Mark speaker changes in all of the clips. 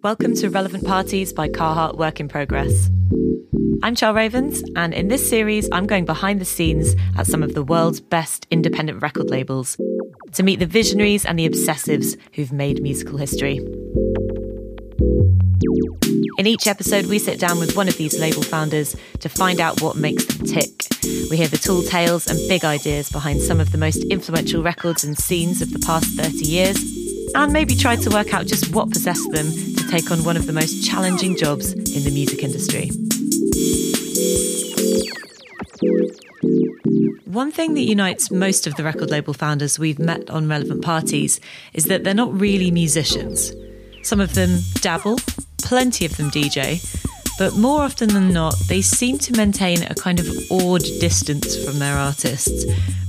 Speaker 1: Welcome to Relevant Parties by Carhartt Work in Progress. I'm Char Ravens, and in this series, I'm going behind the scenes at some of the world's best independent record labels to meet the visionaries and the obsessives who've made musical history. In each episode, we sit down with one of these label founders to find out what makes them tick. We hear the tall tales and big ideas behind some of the most influential records and scenes of the past 30 years, and maybe try to work out just what possessed them take on one of the most challenging jobs in the music industry. One thing that unites most of the record label founders we've met on relevant parties is that they're not really musicians. Some of them dabble, plenty of them DJ, but more often than not, they seem to maintain a kind of awed distance from their artists,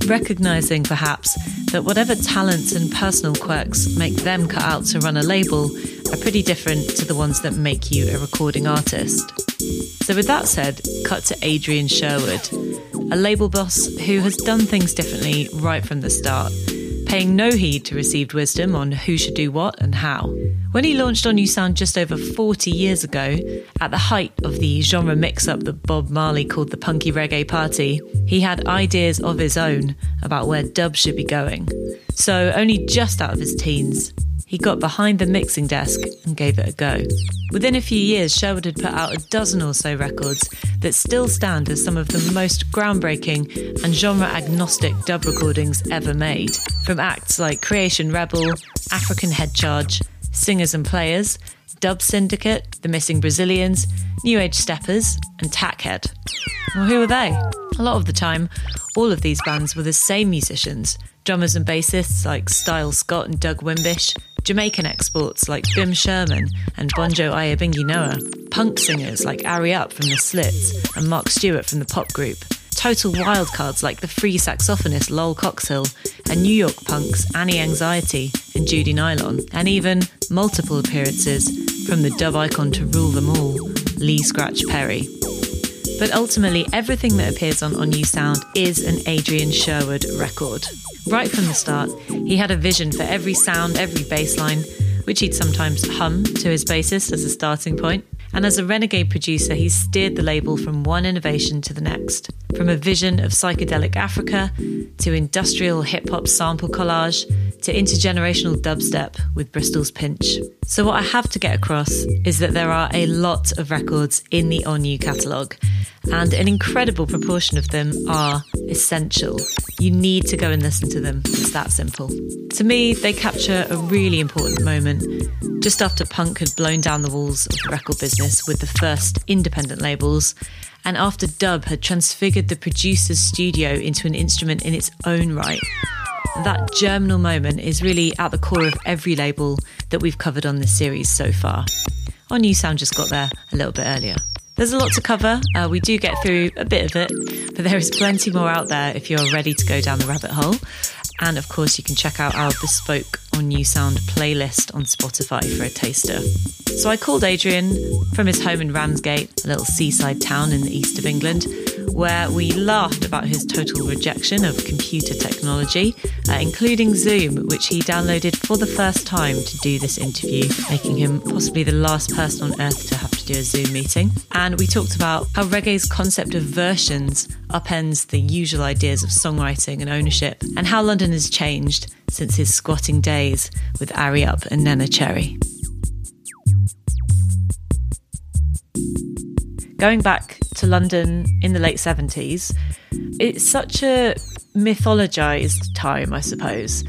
Speaker 1: recognizing perhaps that whatever talents and personal quirks make them cut out to run a label are pretty different to the ones that make you a recording artist. So, with that said, cut to Adrian Sherwood, a label boss who has done things differently right from the start paying no heed to received wisdom on who should do what and how. When he launched On-U Sound just over 40 years ago, at the height of the genre mix up that Bob Marley called the punky reggae party, he had ideas of his own about where dub should be going. So, only just out of his teens, he got behind the mixing desk and gave it a go. Within a few years, Sherwood had put out a dozen or so records that still stand as some of the most groundbreaking and genre agnostic dub recordings ever made. From acts like Creation Rebel, African Head Charge, Singers and Players, Dub Syndicate, The Missing Brazilians, New Age Steppers, and Tackhead. Well, who were they? A lot of the time, all of these bands were the same musicians drummers and bassists like Styles Scott and Doug Wimbish, Jamaican exports like Bim Sherman and Bonjo Iyabinghi Noah, punk singers like Ari Up from the Slits and Mark Stewart from the pop group, total wildcards like the free saxophonist Lol Coxhill, and New York punks Annie Anxiety and Judy Nylon, and even multiple appearances from the dub icon to rule them all, Lee Scratch Perry. But ultimately, everything that appears on On-U Sound is an Adrian Sherwood record. Right from the start, he had a vision for every sound, every bass line, which he'd sometimes hum to his bassist as a starting point. And as a renegade producer, he steered the label from one innovation to the next. From a vision of psychedelic Africa to industrial hip hop sample collage to intergenerational dubstep with Bristol's Pinch. So, what I have to get across is that there are a lot of records in the On-U catalogue, and an incredible proportion of them are essential. You need to go and listen to them. It's that simple. To me, they capture a really important moment just after punk had blown down the walls of the record business with the first independent labels, and after dub had transfigured the producer's studio into an instrument in its own right. That germinal moment is really at the core of every label that we've covered on this series so far. On-U Sound just got there a little bit earlier. There's a lot to cover. Uh, we do get through a bit of it, but there is plenty more out there if you're ready to go down the rabbit hole. And of course, you can check out our bespoke On-U Sound playlist on Spotify for a taster. So I called Adrian from his home in Ramsgate, a little seaside town in the east of England, where we laughed about his total rejection of computer technology, uh, including Zoom, which he downloaded for the first time to do this interview, making him possibly the last person on earth to have to do a Zoom meeting. And we talked about how reggae's concept of versions upends the usual ideas of songwriting and ownership, and how London has changed since his squatting days with Ari Up and Neneh Cherry. Going back to London in the late 70s, it's such a mythologized time, I suppose.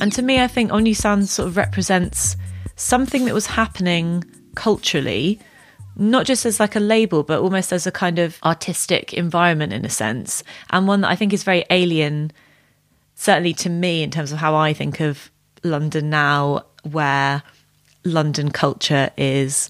Speaker 1: And to me, I think On-U sort of represents something that was happening culturally, not just as like a label, but almost as a kind of artistic environment in a sense, and one that I think is very alien, certainly to me, in terms of how I think of London now, where London culture is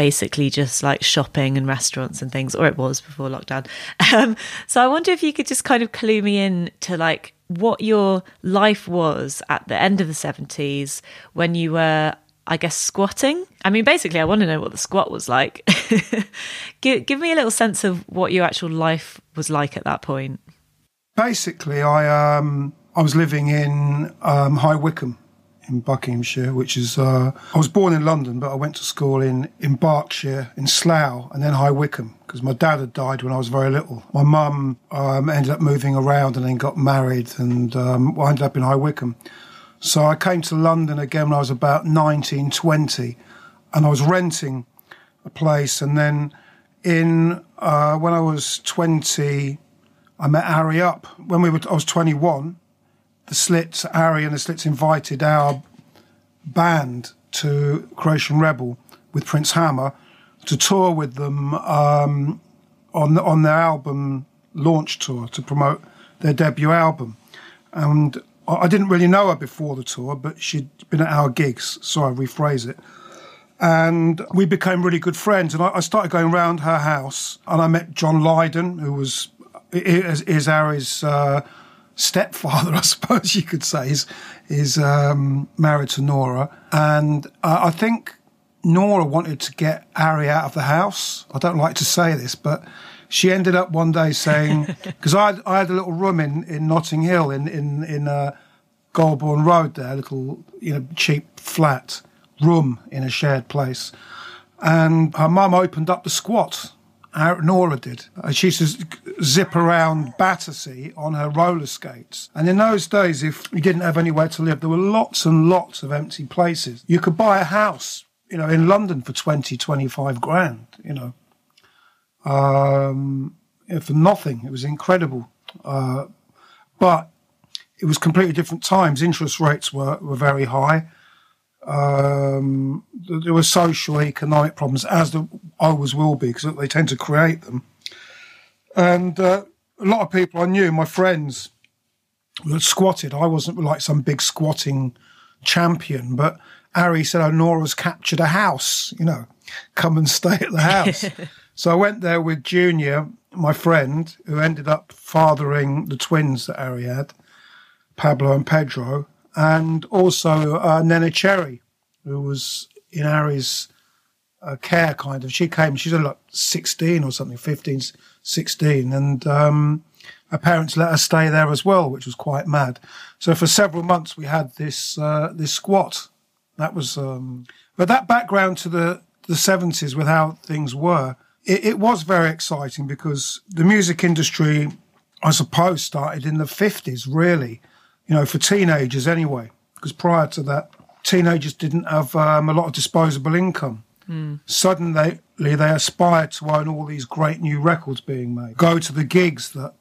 Speaker 1: basically just like shopping and restaurants and things, or it was before lockdown. Um, so I wonder if you could just kind of clue me in to like what your life was at the end of the 70s when you were, I guess, squatting. I mean, basically, I want to know what the squat was like. give, give me a little sense of what your actual life was like at that point.
Speaker 2: Basically, I um, I was living in um, High Wycombe in Buckinghamshire, which is, uh, I was born in London, but I went to school in, in Berkshire, in Slough, and then High Wycombe, because my dad had died when I was very little. My mum um, ended up moving around and then got married, and um, I ended up in High Wycombe. So I came to London again when I was about 19, 20, and I was renting a place. And then in uh, when I was 20, I met Ari Up. When we were, I was 21, the Slits, Ari and the Slits invited our band to Creation Rebel with Prince Hammer to tour with them um, on on their album launch tour to promote their debut album. And I didn't really know her before the tour, but she'd been at our gigs, so I rephrase it. And we became really good friends. And I, started going around her house, and I met John Lydon, who was is, is Ari's uh, stepfather, I suppose you could say. is, he's um, married to Nora, and uh, I think Nora wanted to get Ari out of the house. I don't like to say this, but she ended up one day saying, because I, I had a little room in, in Notting Hill in, in, in uh, Road there, a little, you know, cheap flat room in a shared place. And her mum opened up the squat. Nora did. She used to zip around Battersea on her roller skates. And in those days, if you didn't have anywhere to live, there were lots and lots of empty places. You could buy a house, you know, in London for 20, 25 grand, you know um, for nothing. It was incredible. Uh, but it was completely different times. Interest rates were, were very high. Um, there were social, economic problems, as there always will be, because they tend to create them. And uh, a lot of people I knew, my friends, were squatted. I wasn't like some big squatting champion, but Ari said, "Oh, Nora's captured a house. You know, come and stay at the house." So I went there with Junior, my friend, who ended up fathering the twins that Ari had, Pablo and Pedro, and also uh, Neneh Cherry, who was in Ari's uh, care, kind of. She came, she's like 16 or something, 15, 16, and um, her parents let her stay there as well, which was quite mad. So for several months we had this uh, this squat. That was, um, but that background to the the 70s with how things were it, it was very exciting because the music industry, I suppose, started in the 50s, really, you know, for teenagers anyway, because prior to that, teenagers didn't have um, a lot of disposable income. Mm. Suddenly, they aspired to own all these great new records being made, go to the gigs that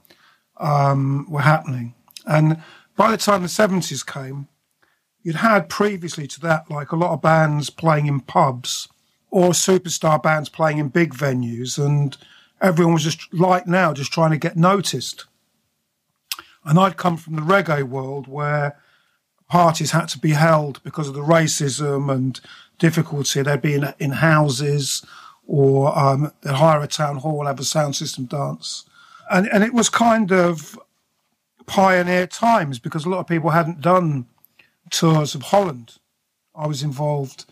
Speaker 2: um, were happening. And by the time the 70s came, you'd had previously to that, like a lot of bands playing in pubs or superstar bands playing in big venues, and everyone was just like now, just trying to get noticed. And I'd come from the reggae world where parties had to be held because of the racism and difficulty. They'd be in, in houses or um, they'd hire a town hall, have a sound system dance. And, and it was kind of pioneer times because a lot of people hadn't done tours of Holland. I was involved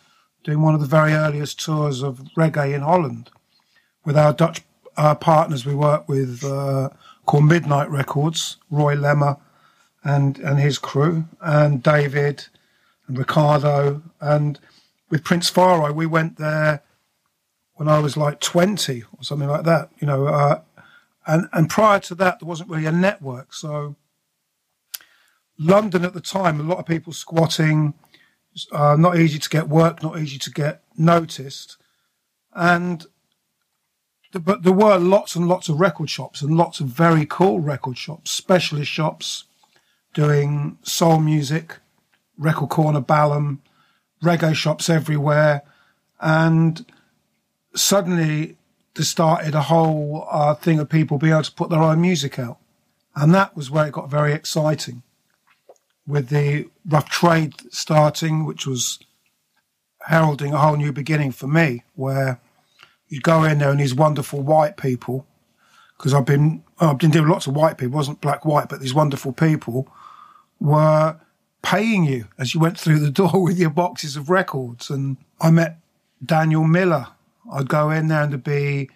Speaker 2: doing one of the very earliest tours of reggae in Holland with our Dutch uh, partners we worked with uh, called Midnight Records, Roy Lemmer and, and his crew, and David and Ricardo. And with Prince Far I, we went there when I was like 20 or something like that, you know. Uh, and, and prior to that, there wasn't really a network. So London at the time, a lot of people squatting, uh, not easy to get work, not easy to get noticed. And but there were lots and lots of record shops and lots of very cool record shops, specialist shops doing soul music, record corner Balham, reggae shops everywhere. And suddenly there started a whole uh, thing of people being able to put their own music out. And that was where it got very exciting with the rough trade starting, which was heralding a whole new beginning for me, where you go in there and these wonderful white people, because I've been I've been doing lots of white people, wasn't black white, but these wonderful people were paying you as you went through the door with your boxes of records. And I met Daniel Miller. I'd go in there and to be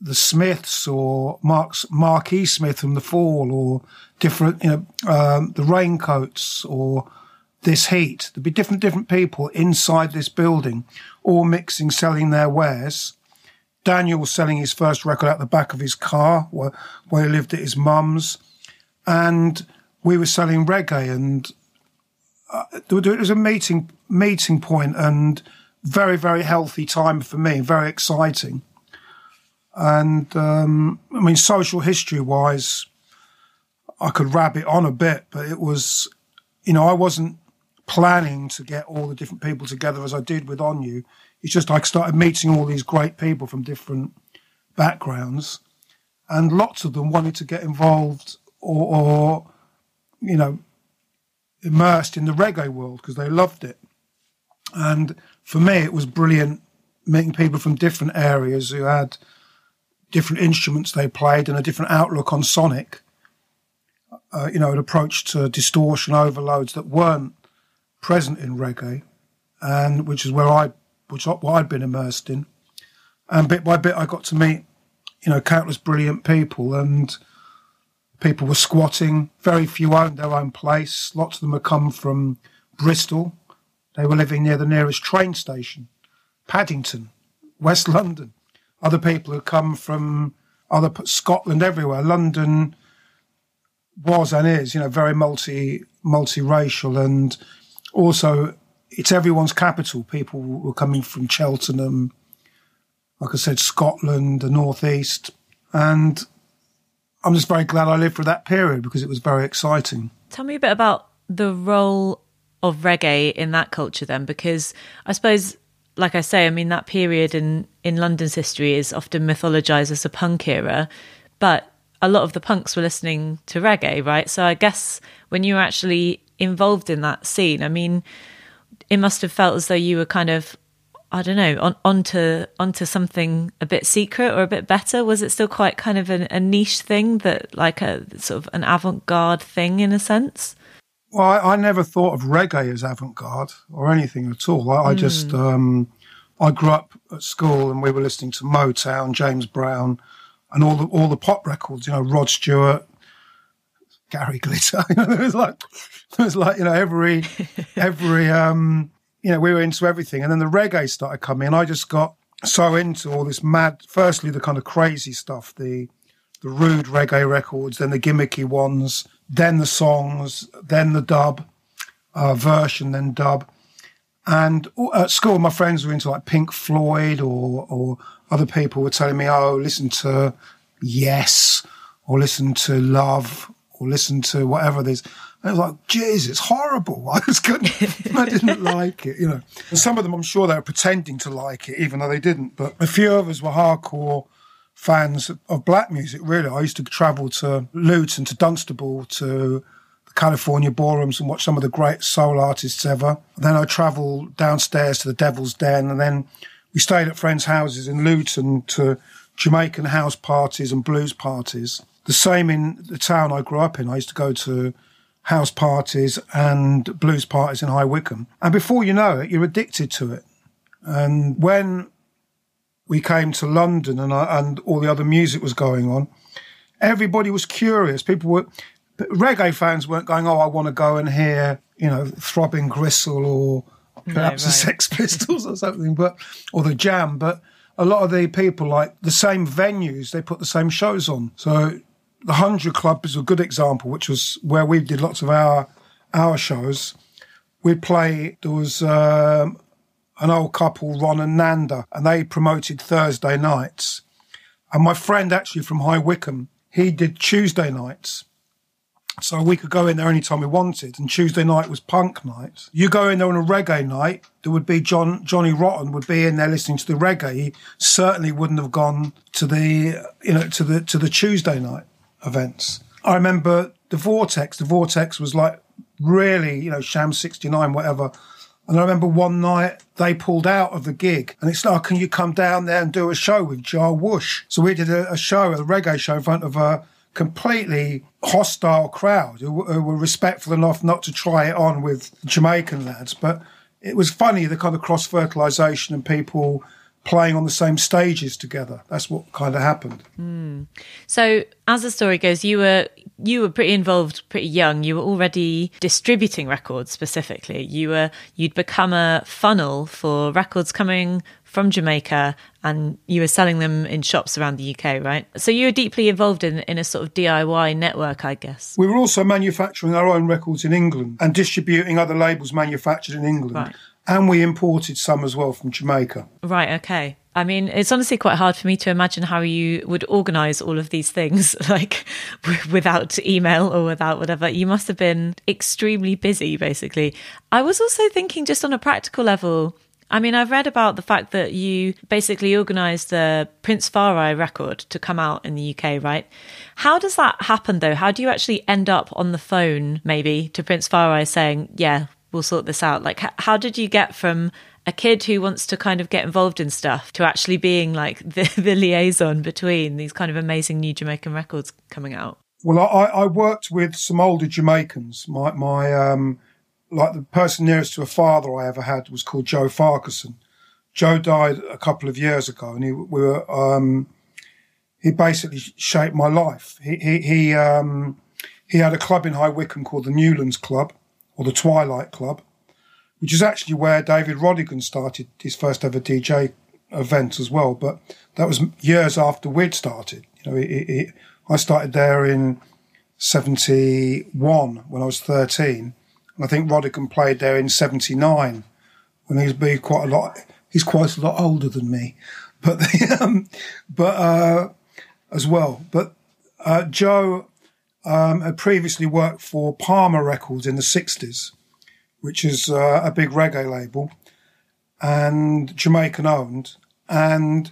Speaker 2: the Smiths or Mark's Mark E. Smith from The Fall or different, you know, um, the Raincoats or this heat. There'd be different different people inside this building, all mixing, selling their wares. Daniel was selling his first record out the back of his car where, where he lived at his mum's. And we were selling reggae and uh, it was a meeting, meeting point and very, very healthy time for me, very exciting. And, um, I mean, social history wise, I could rabbit on a bit, but it was, you know, I wasn't planning to get all the different people together as I did with On-U. It's just I started meeting all these great people from different backgrounds, and lots of them wanted to get involved or, or you know, immersed in the reggae world because they loved it. And for me, it was brilliant meeting people from different areas who had different instruments they played and a different outlook on sonic. Uh, you know, an approach to distortion overloads that weren't present in reggae, and which is where I, which what I'd been immersed in. And bit by bit, I got to meet, you know, countless brilliant people, and people were squatting. Very few owned their own place. Lots of them had come from Bristol. They were living near the nearest train station, Paddington, West London. Other people had come from other Scotland, everywhere. London was and is, you know, very multi multiracial and also it's everyone's capital. People were coming from Cheltenham, like I said, Scotland, the northeast, and I'm just very glad I lived through that period because it was very exciting.
Speaker 1: Tell me a bit about the role of reggae in that culture then, because I suppose, like I say, I mean that period in in London's history is often mythologized as a punk era, but a lot of the punks were listening to reggae, right? So I guess when you were actually involved in that scene. I mean, it must have felt as though you were kind of I don't know, on, onto onto something a bit secret or a bit better? Was it still quite kind of a, a niche thing that, like a sort of an avant-garde thing in a sense?
Speaker 2: Well, I, I never thought of reggae as avant-garde or anything at all. I, I mm. just, um, I grew up at school and we were listening to Motown, James Brown, and all the all the pop records. You know, Rod Stewart, Gary Glitter. You know, it was like it was like you know every every um you know we were into everything, and then the reggae started coming, and I just got so into all this mad. Firstly, the kind of crazy stuff, the the rude reggae records, then the gimmicky ones, then the songs, then the dub uh, version, then dub. And at school, my friends were into like Pink Floyd, or or other people were telling me, "Oh, listen to Yes," or listen to Love, or listen to whatever there's. And I was like, geez, it's horrible. I couldn't, I didn't like it, you know. And some of them, I'm sure they were pretending to like it, even though they didn't. But a few of us were hardcore fans of black music, really. I used to travel to Luton, to Dunstable, to the California ballrooms and watch some of the great soul artists ever. And then I travelled downstairs to the Devil's Den, and then we stayed at friends' houses in Luton to Jamaican house parties and blues parties. The same in the town I grew up in. I used to go to house parties and blues parties in High Wycombe. And before you know it, you're addicted to it. And when we came to London and, I, and all the other music was going on, everybody was curious. People were, reggae fans weren't going, oh, I want to go and hear, you know, Throbbing Gristle or perhaps no, right. the Sex Pistols or something, but, or the Jam. But a lot of the people like the same venues, they put the same shows on. So the Hundred Club is a good example, which was where we did lots of our our shows. We'd play. There was um, an old couple, Ron and Nanda, and they promoted Thursday nights. And my friend, actually from High Wycombe, he did Tuesday nights. So we could go in there anytime we wanted, and Tuesday night was punk night. You go in there on a reggae night, there would be John Johnny Rotten would be in there listening to the reggae. He certainly wouldn't have gone to the you know to the to the Tuesday night events. I remember the Vortex. The Vortex was like really, you know, Sham 69, whatever. And I remember one night they pulled out of the gig and it's like, oh, can you come down there and do a show with Jah Woosh? So we did a, a show, a reggae show in front of a completely hostile crowd who, who were respectful enough not to try it on with Jamaican lads. But it was funny, the kind of cross fertilization and people playing on the same stages together. That's what kind of happened.
Speaker 1: Mm. So, as the story goes, you were you were pretty involved pretty young. You were already distributing records specifically. You were you'd become a funnel for records coming from Jamaica and you were selling them in shops around the UK, right? So you were deeply involved in, in a sort of DIY network, I guess.
Speaker 2: We were also manufacturing our own records in England and distributing other labels manufactured in England.
Speaker 1: Right.
Speaker 2: And we imported some as well from Jamaica.
Speaker 1: Right, okay. I mean, it's honestly quite hard for me to imagine how you would organize all of these things, like without email or without whatever. You must have been extremely busy, basically. I was also thinking, just on a practical level, I mean, I've read about the fact that you basically organised the Prince Far I record to come out in the UK, right? How does that happen, though? How do you actually end up on the phone, maybe, to Prince Far I saying, yeah, we'll sort this out? Like, how did you get from a kid who wants to kind of get involved in stuff to actually being like the, the liaison between these kind of amazing new Jamaican records coming out?
Speaker 2: Well, I, I worked with some older Jamaicans. My, my, um, like the person nearest to a father I ever had was called Joe Farquharson. Joe died a couple of years ago, and he we were um, he basically shaped my life. He he he, um, he had a club in High Wycombe called the Newlands Club or the Twilight Club, which is actually where David Rodigan started his first ever DJ event as well. But that was years after we'd started. You know, it, it, I started there in '71 when I was 13 and I think Rodigan played there in '79 when he's be quite a lot. He's quite a lot older than me, but um, but uh, as well. But uh, Joe um, had previously worked for Pama Records in the '60s, which is uh, a big reggae label and Jamaican owned. And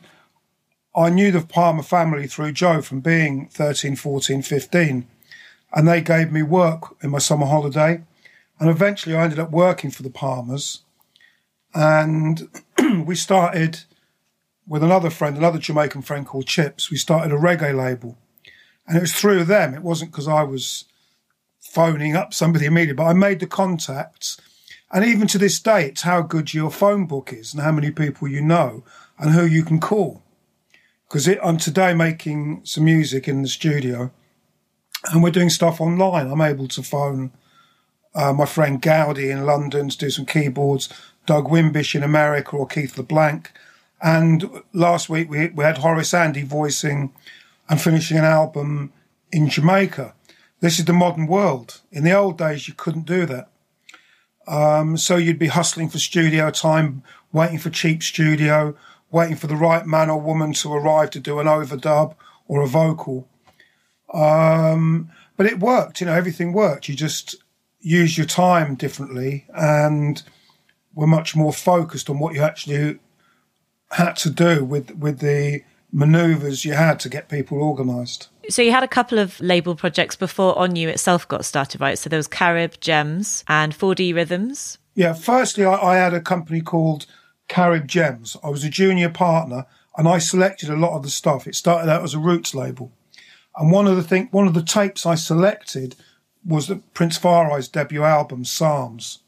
Speaker 2: I knew the Palmer family through Joe from being 13, 14, 15. And they gave me work in my summer holiday. And eventually I ended up working for the Palmers. And we started with another friend, another Jamaican friend called Chips. We started a reggae label. And it was through them. It wasn't because I was phoning up somebody immediately, but I made the contacts. And even to this day, it's how good your phone book is and how many people you know and who you can call. Because I'm today making some music in the studio and we're doing stuff online. I'm able to phone uh, my friend Gaudi in London to do some keyboards, Doug Wimbish in America or Keith LeBlanc. And last week we, we had Horace Andy voicing and finishing an album in Jamaica. This is the modern world. In the old days, you couldn't do that. Um, so you'd be hustling for studio time, waiting for cheap studio, waiting for the right man or woman to arrive to do an overdub or a vocal. Um, but it worked, you know, everything worked. You just use your time differently and were much more focused on what you actually had to do with with the maneuvers you had to get people organised.
Speaker 1: So you had a couple of label projects before On You itself got started, right? So there was Carib Gems and 4D Rhythms.
Speaker 2: Yeah, firstly, I, I had a company called Carib Gems. I was a junior partner and I selected a lot of the stuff. It started out as a roots label. And one of the thing, one of the tapes I selected was the Prince Far I's debut album, Psalms.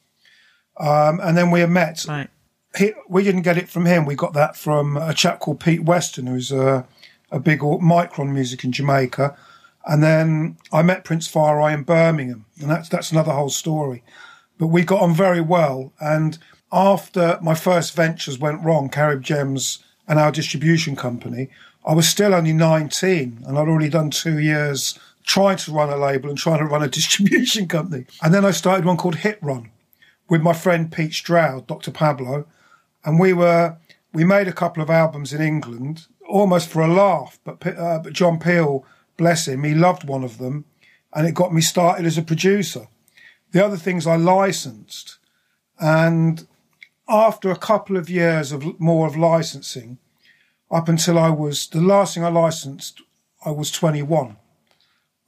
Speaker 2: Um, and then we met.
Speaker 1: Right.
Speaker 2: He, we didn't get it from him. We got that from a chap called Pete Weston, who's a, a big Micron music in Jamaica. And then I met Prince Far I in Birmingham, and that's that's another whole story. But we got on very well. And after my first ventures went wrong, Carib Gems and our distribution company, I was still only 19, and I'd already done two years trying to run a label and trying to run a distribution company. And then I started one called Hit Run with my friend Pete Stroud, Dr. Pablo. And we were, we made a couple of albums in England almost for a laugh. But, uh, but John Peel, bless him, he loved one of them and it got me started as a producer. The other things I licensed. And after a couple of years of more of licensing, up until I was, the last thing I licensed, I was 21.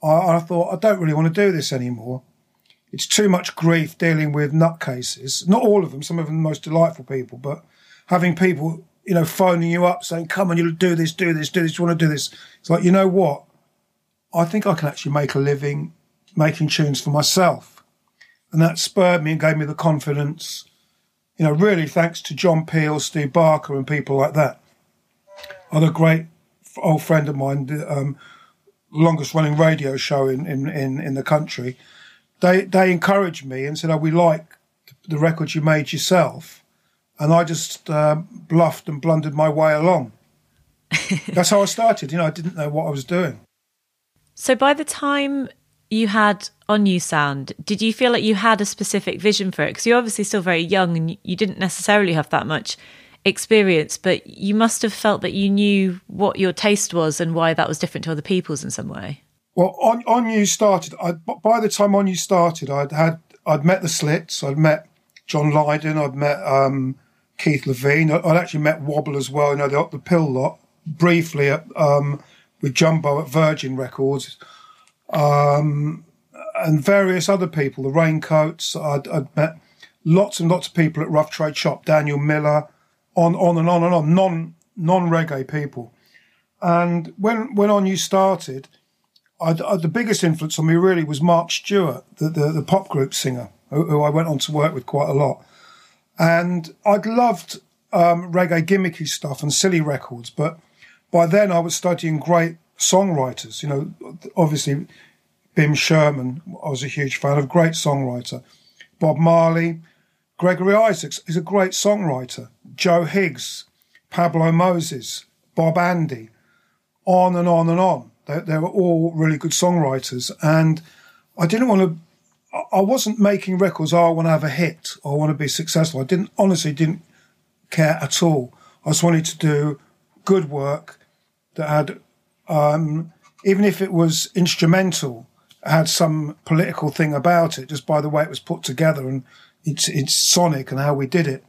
Speaker 2: I, I thought, I don't really want to do this anymore. It's too much grief dealing with nutcases. Not all of them, some of them the most delightful people, but having people, you know, phoning you up saying, come on, you'll do this, do this, do this, you want to do this. It's like, you know what? I think I can actually make a living making tunes for myself. And that spurred me and gave me the confidence, you know, really thanks to John Peel, Steve Barker, and people like that. Other great old friend of mine, um, longest running radio show in, in, in, in the country, they they encouraged me and said, "Oh, we like the records you made yourself," and I just uh, bluffed and blundered my way along. That's how I started. You know, I didn't know what I was doing.
Speaker 1: So by the time you had on you sound, did you feel like you had a specific vision for it? Because you're obviously still very young and you didn't necessarily have that much experience, but you must have felt that you knew what your taste was and why that was different to other people's in some way.
Speaker 2: Well, on on you started. I, by the time on you started, I'd had I'd met the Slits. I'd met John Lydon. I'd met um, Keith Levene. I'd actually met Wobble as well. You know the, the PiL lot briefly at, um, with Jumbo at Virgin Records, um, and various other people. The Raincoats. I'd, I'd met lots and lots of people at Rough Trade Shop. Daniel Miller, on on and on and on. Non non reggae people. And when when on you started I, I, the biggest influence on me really was Mark Stewart, the, the, the pop group singer, who, I went on to work with quite a lot. And I'd loved um, reggae gimmicky stuff and silly records, but by then I was studying great songwriters. You know, obviously Bim Sherman, I was a huge fan of, great songwriter. Bob Marley, Gregory Isaacs is a great songwriter. Joe Higgs, Pablo Moses, Bob Andy, on and on and on. They, they were all really good songwriters, and I didn't want to. I wasn't making records. Oh, I want to have a hit. Or I want to be successful. I didn't honestly didn't care at all. I just wanted to do good work that had, um, even if it was instrumental, had some political thing about it, just by the way it was put together and its its sonic and how we did it.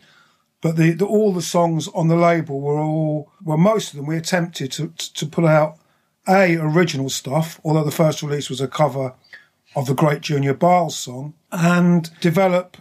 Speaker 2: But the, the, all the songs on the label were all well, most of them we attempted to to put out a original stuff, although the first release was a cover of the great Junior Byles song, and develop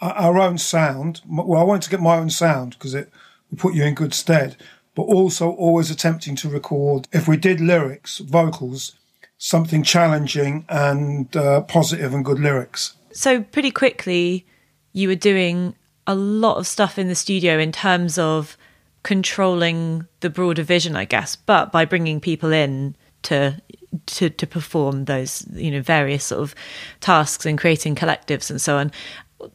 Speaker 2: our own sound. Well, I wanted to get my own sound because it would put you in good stead, but also always attempting to record, if we did lyrics, vocals, something challenging and uh, positive and good lyrics.
Speaker 1: So, pretty quickly, you were doing a lot of stuff in the studio in terms of controlling the broader vision, I guess, but by bringing people in to to to perform those you know various sort of tasks and creating collectives and so on.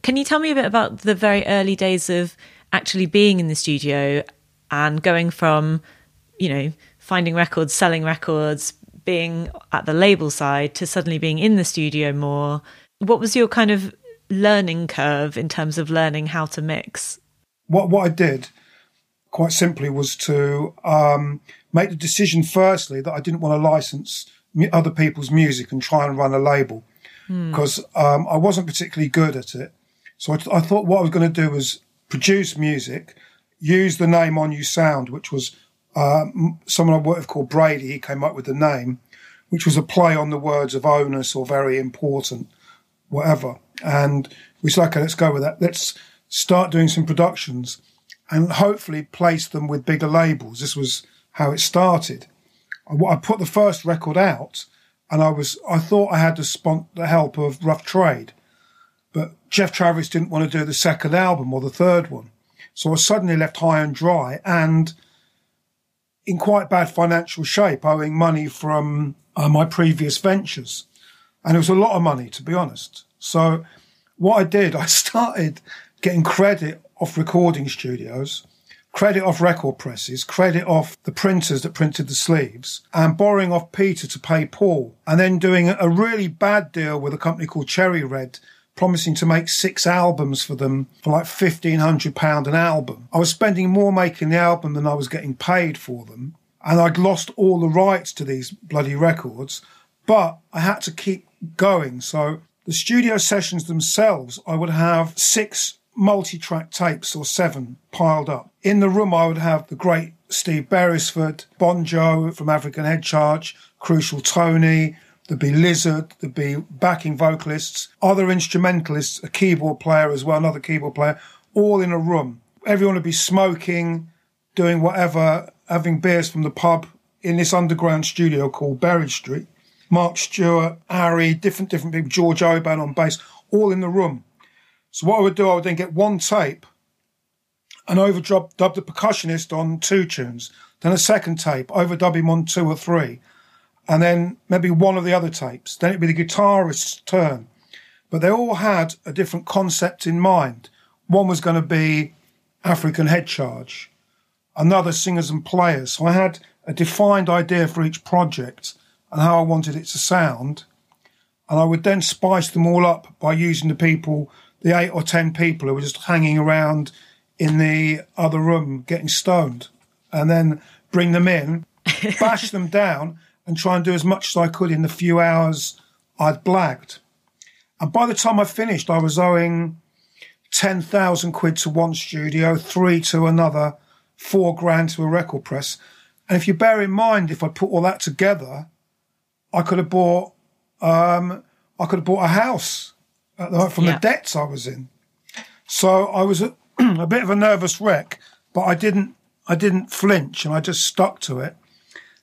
Speaker 1: Can you tell me a bit about the very early days of actually being in the studio and going from you know finding records, selling records, being at the label side to suddenly being in the studio more? What was your kind of learning curve in terms of learning how to mix?
Speaker 2: What what I did quite simply was to um, make the decision firstly that I didn't want to license other people's music and try and run a label because hmm. um, I wasn't particularly good at it. So I, th- I thought what I was going to do was produce music, use the name On-U Sound, which was uh, someone I worked with called Brady. He came up with the name, which was a play on the words of onus or very important, whatever. And we said, okay, let's go with that. Let's start doing some productions and hopefully place them with bigger labels. This was how it started. I put the first record out and I was, I thought I had the, spon- the help of Rough Trade, but Geoff Travis didn't want to do the second album or the third one. So I suddenly left high and dry and in quite bad financial shape, owing money from uh, my previous ventures. And it was a lot of money, to be honest. So what I did, I started getting credit off recording studios, credit off record presses, credit off the printers that printed the sleeves, and borrowing off Peter to pay Paul, and then doing a really bad deal with a company called Cherry Red, promising to make six albums for them for like £1,500 an album. I was spending more making the album than I was getting paid for them, and I'd lost all the rights to these bloody records, but I had to keep going. So the studio sessions themselves, I would have six multi-track tapes or seven piled up. In the room, I would have the great Steve Beresford, Bonjo from African Head Charge, Crucial Tony, there'd be Lizard, there'd be backing vocalists, other instrumentalists, a keyboard player as well, another keyboard player, all in a room. Everyone would be smoking, doing whatever, having beers from the pub in this underground studio called Berry Street. Mark Stewart, Ari, different different people, George Oban on bass, all in the room. So what I would do, I would then get one tape and overdub dub the percussionist on two tunes, then a second tape, overdub him on two or three, and then maybe one of the other tapes. Then it'd be the guitarist's turn. But they all had a different concept in mind. One was going to be African head charge, another singers and players. So I had a defined idea for each project and how I wanted it to sound. And I would then spice them all up by using the people, the eight or ten people who were just hanging around in the other room getting stoned, and then bring them in, bash them down, and try and do as much as I could in the few hours I'd blagged. And by the time I finished, I was owing 10,000 quid to one studio, three to another, four grand to a record press. And if you bear in mind, if I put all that together, I could have bought, um, I could have bought a house from yeah. the debts I was in. So I was a, a bit of a nervous wreck, but I didn't, I didn't flinch and I just stuck to it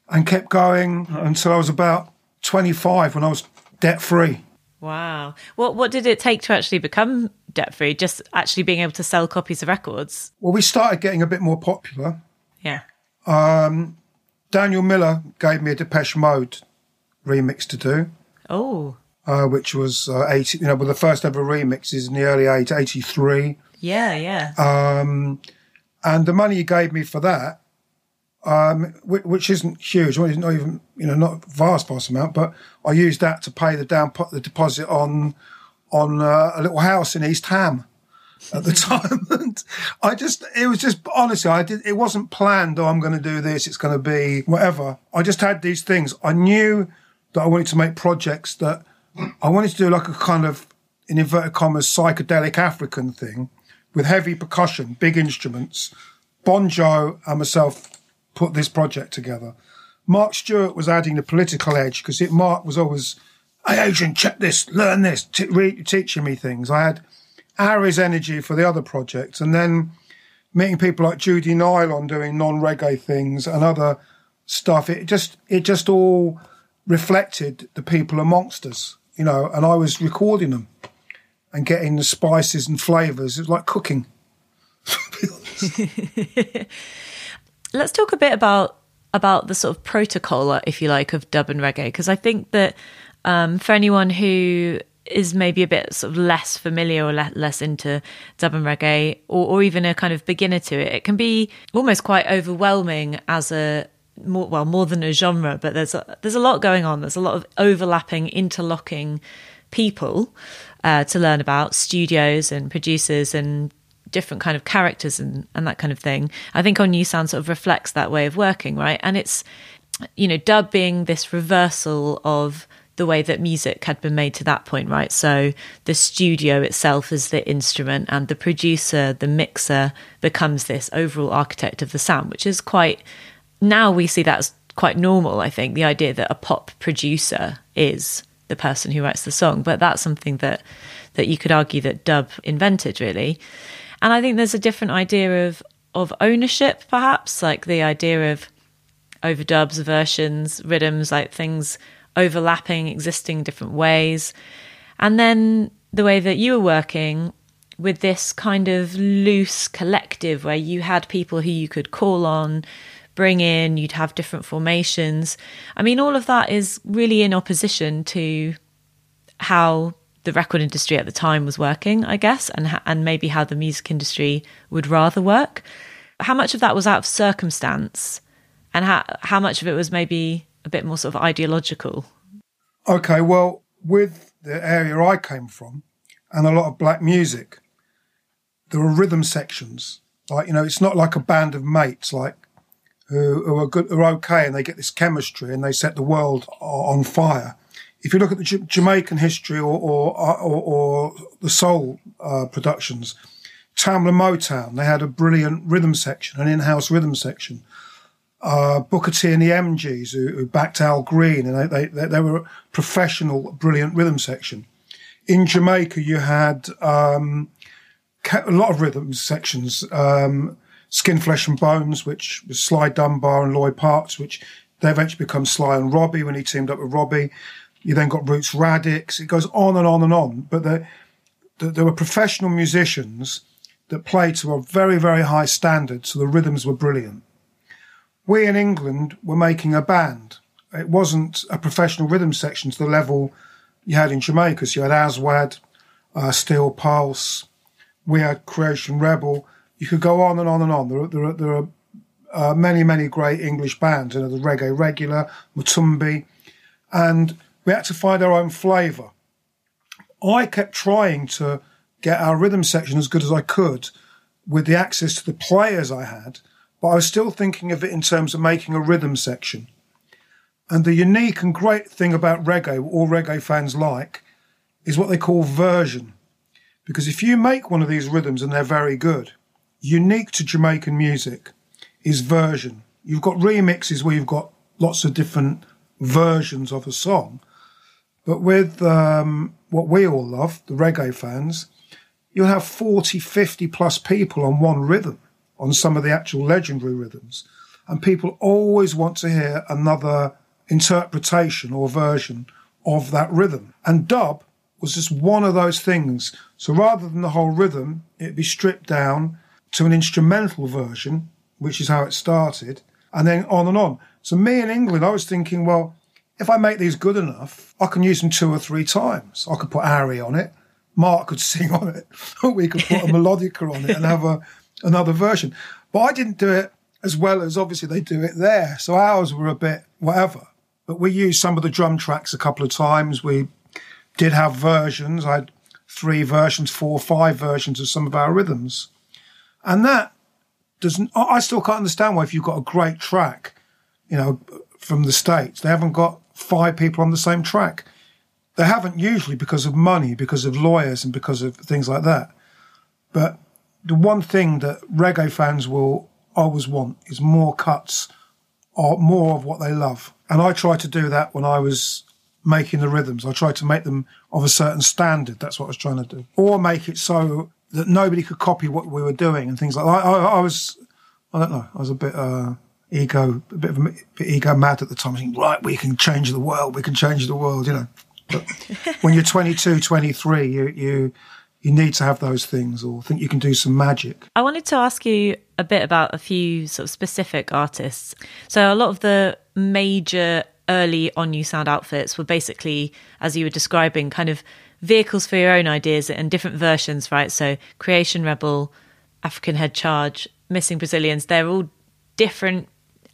Speaker 2: and kept going until I was about 25 when I was debt free.
Speaker 1: Wow. What what did it take to actually become debt free? Just actually being able to sell copies of records?
Speaker 2: Well, we started getting a bit more popular.
Speaker 1: Yeah.
Speaker 2: Um, Daniel Miller gave me a Depeche Mode remix to do.
Speaker 1: Oh.
Speaker 2: Uh, which was uh, 80, you know, well, the first ever remixes in the early 80s, 83.
Speaker 1: Yeah, yeah.
Speaker 2: Um, and the money he gave me for that um, which, which, isn't huge. Well, it's not even you know not vast vast amount, but I used that to pay the down the deposit on on uh, a little house in East Ham at the time. and I just it was just honestly I did it wasn't planned. Oh, I'm going to do this. It's going to be whatever. I just had these things. I knew that I wanted to make projects that I wanted to do like a kind of in inverted commas psychedelic African thing with heavy percussion, big instruments. Bonjo and myself put this project together. Mark Stewart was adding the political edge because Mark was always, hey, Adrian, check this, learn this, t- re- teaching me things. I had Ari's energy for the other projects. And then meeting people like Judy Nylon doing non reggae things and other stuff, it just, it just all reflected the people amongst us, you know, and I was recording them and getting the spices and flavors. It was like cooking.
Speaker 1: Let's talk a bit about about the sort of protocol, if you like, of dub and reggae, because I think that um, for anyone who is maybe a bit sort of less familiar or le- less into dub and reggae, or, or even a kind of beginner to it, it can be almost quite overwhelming as a more well more than a genre. But there's a, there's a lot going on. There's a lot of overlapping, interlocking people uh, to learn about, studios and producers and different kind of characters and, and that kind of thing. I think On-U Sound sort of reflects that way of working, right? And it's, you know, dub being this reversal of the way that music had been made to that point, right? So the studio itself is the instrument and the producer, the mixer becomes this overall architect of the sound, which is quite, now we see that as quite normal, I think, the idea that a pop producer is the person who writes the song. But that's something that, that you could argue that dub invented, really. And I think there's a different idea of of ownership, perhaps, like the idea of overdubs, versions, rhythms, like things overlapping, existing different ways. And then the way that you were working with this kind of loose collective where you had people who you could call on, bring in, you'd have different formations. I mean, all of that is really in opposition to how the record industry at the time was working, I guess, and and maybe how the music industry would rather work. How much of that was out of circumstance, and how how much of it was maybe a bit more sort of ideological?
Speaker 2: Okay, well, with the area I came from, and a lot of black music, there were rhythm sections. Like you know, it's not like a band of mates like who, who are good, are okay, and they get this chemistry and they set the world on fire if you look at the J- Jamaican history or or, or, or the soul uh, productions, Tamla Motown, they had a brilliant rhythm section, an in-house rhythm section. Uh, Booker T and the MGs, who, who backed Al Green, and they, they, they were a professional, brilliant rhythm section. In Jamaica, you had um, a lot of rhythm sections. Um, Skin, Flesh and Bones, which was Sly Dunbar and Lloyd Parks, which they eventually become Sly and Robbie when he teamed up with Robbie. You then got Roots Radix. It goes on and on and on. But there, there were professional musicians that played to a very, very high standard, so the rhythms were brilliant. We in England were making a band, it wasn't a professional rhythm section to the level you had in Jamaica. So you had Aswad, uh, Steel Pulse, we had Creation Rebel. You could go on and on and on. There, there, there are uh, many, many great English bands. You know, the Reggae Regular, Matumbi, and we had to find our own flavour. I kept trying to get our rhythm section as good as I could with the access to the players I had, but I was still thinking of it in terms of making a rhythm section. And the unique and great thing about reggae, what all reggae fans like, is what they call version. Because if you make one of these rhythms and they're very good, unique to Jamaican music is version. You've got remixes where you've got lots of different versions of a song. But with um, what we all love, the reggae fans, you'll have 40, 50 plus people on one rhythm, on some of the actual legendary rhythms. And people always want to hear another interpretation or version of that rhythm. And dub was just one of those things. So rather than the whole rhythm, it'd be stripped down to an instrumental version, which is how it started, and then on and on. So me in England, I was thinking, well, if I make these good enough, I can use them two or three times. I could put Harry on it. Mark could sing on it. we could put a melodica on it and have a, another version. But I didn't do it as well as obviously they do it there. So ours were a bit whatever. But we used some of the drum tracks a couple of times. We did have versions. I had three versions, four, five versions of some of our rhythms. And that doesn't, I still can't understand why if you've got a great track, you know, from the States, they haven't got five people on the same track. They haven't usually because of money, because of lawyers and because of things like that. But the one thing that reggae fans will always want is more cuts or more of what they love. And I tried to do that when I was making the rhythms. I tried to make them of a certain standard. That's what I was trying to do. Or make it so that nobody could copy what we were doing and things like that. I, I, I was, I don't know, I was a bit, uh, ego, a bit of a bit ego mad at the time. Thinking, right, we can change the world. We can change the world, you know. But when you're 22, 23, you, you, you need to have those things or think you can do some magic.
Speaker 1: I wanted to ask you a bit about a few sort of specific artists. So a lot of the major early On-U Sound outfits were basically, as you were describing, kind of vehicles for your own ideas and different versions, right? So Creation Rebel, African Head Charge, Missing Brazilians, they're all different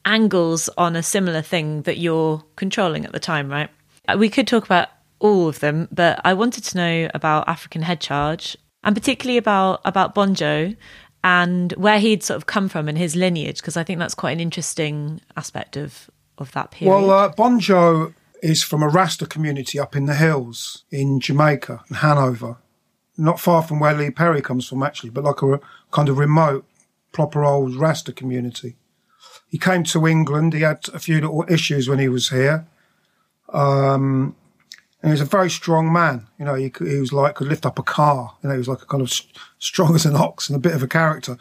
Speaker 1: angles on a similar thing that you're controlling at the time, right? Uh, we could talk about all of them, but I wanted to know about African Head Charge and particularly about about Bonjo and where he'd sort of come from and his lineage, because I think that's quite an interesting aspect of of that period.
Speaker 2: Well, uh, Bonjo is from a Rasta community up in the hills in Jamaica, and Hanover, not far from where Lee Perry comes from, actually, but like a kind of remote, proper old Rasta community. He came to England. He had a few little issues when he was here. Um, and he was a very strong man. You know, he, he was like, could lift up a car. You know, he was like a kind of st- strong as an ox and a bit of a character.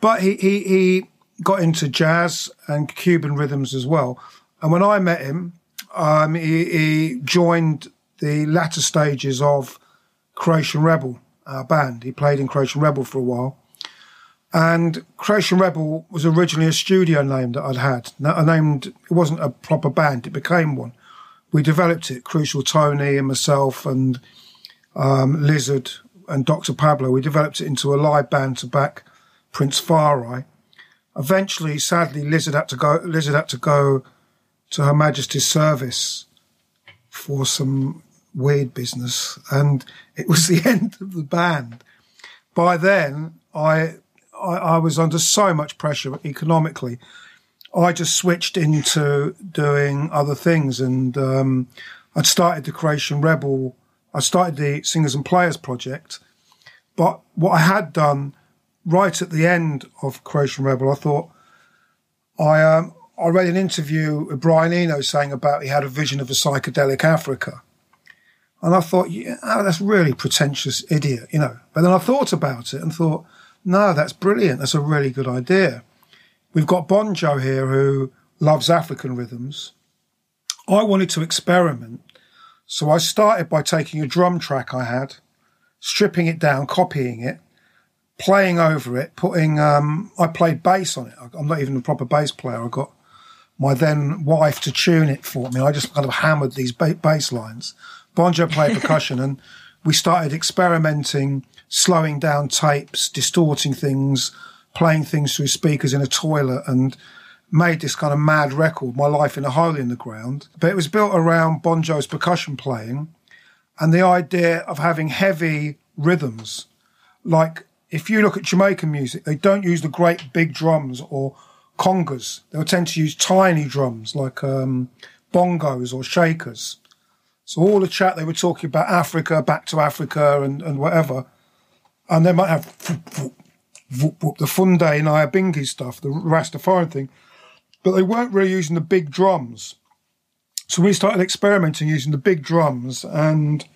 Speaker 2: But he, he, he got into jazz and Cuban rhythms as well. And when I met him, um, he, he, joined the latter stages of Creation Rebel, our band. He played in Creation Rebel for a while. And Creation Rebel was originally a studio name that I'd had. I named, it wasn't a proper band, it became one. We developed it, Crucial Tony and myself and um, Lizard and Dr. Pablo. We developed it into a live band to back Prince Far I. Eventually, sadly, Lizard had to go, Lizard had to go to Her Majesty's service for some weird business, and it was the end of the band. By then, I, I, I was under so much pressure economically. I just switched into doing other things, and um, I'd started the Creation Rebel. I started the Singers and Players project, but what I had done right at the end of Creation Rebel, I thought I um, I read an interview with Brian Eno saying about he had a vision of a psychedelic Africa. And I thought, yeah, oh, that's really pretentious idiot, you know. But then I thought about it and thought, no, that's brilliant. That's a really good idea. We've got Bonjo here who loves African rhythms. I wanted to experiment. So I started by taking a drum track I had, stripping it down, copying it, playing over it, putting, um, I played bass on it. I'm not even a proper bass player. I got my then wife to tune it for me. I just kind of hammered these ba- bass lines. Bonjo played percussion, and we started experimenting, slowing down tapes, distorting things, playing things through speakers in a toilet, and made this kind of mad record, My Life in a Hole in the Ground. But it was built around Bonjo's percussion playing and the idea of having heavy rhythms. Like if you look at Jamaican music, they don't use the great big drums or congas. They'll tend to use tiny drums like um, bongos or shakers. So all the chat they were talking about Africa, back to Africa, and, and whatever, and they might have the Funde Nyabingi stuff, the Rastafari thing, but they weren't really using the big drums. So we started experimenting using the big drums, and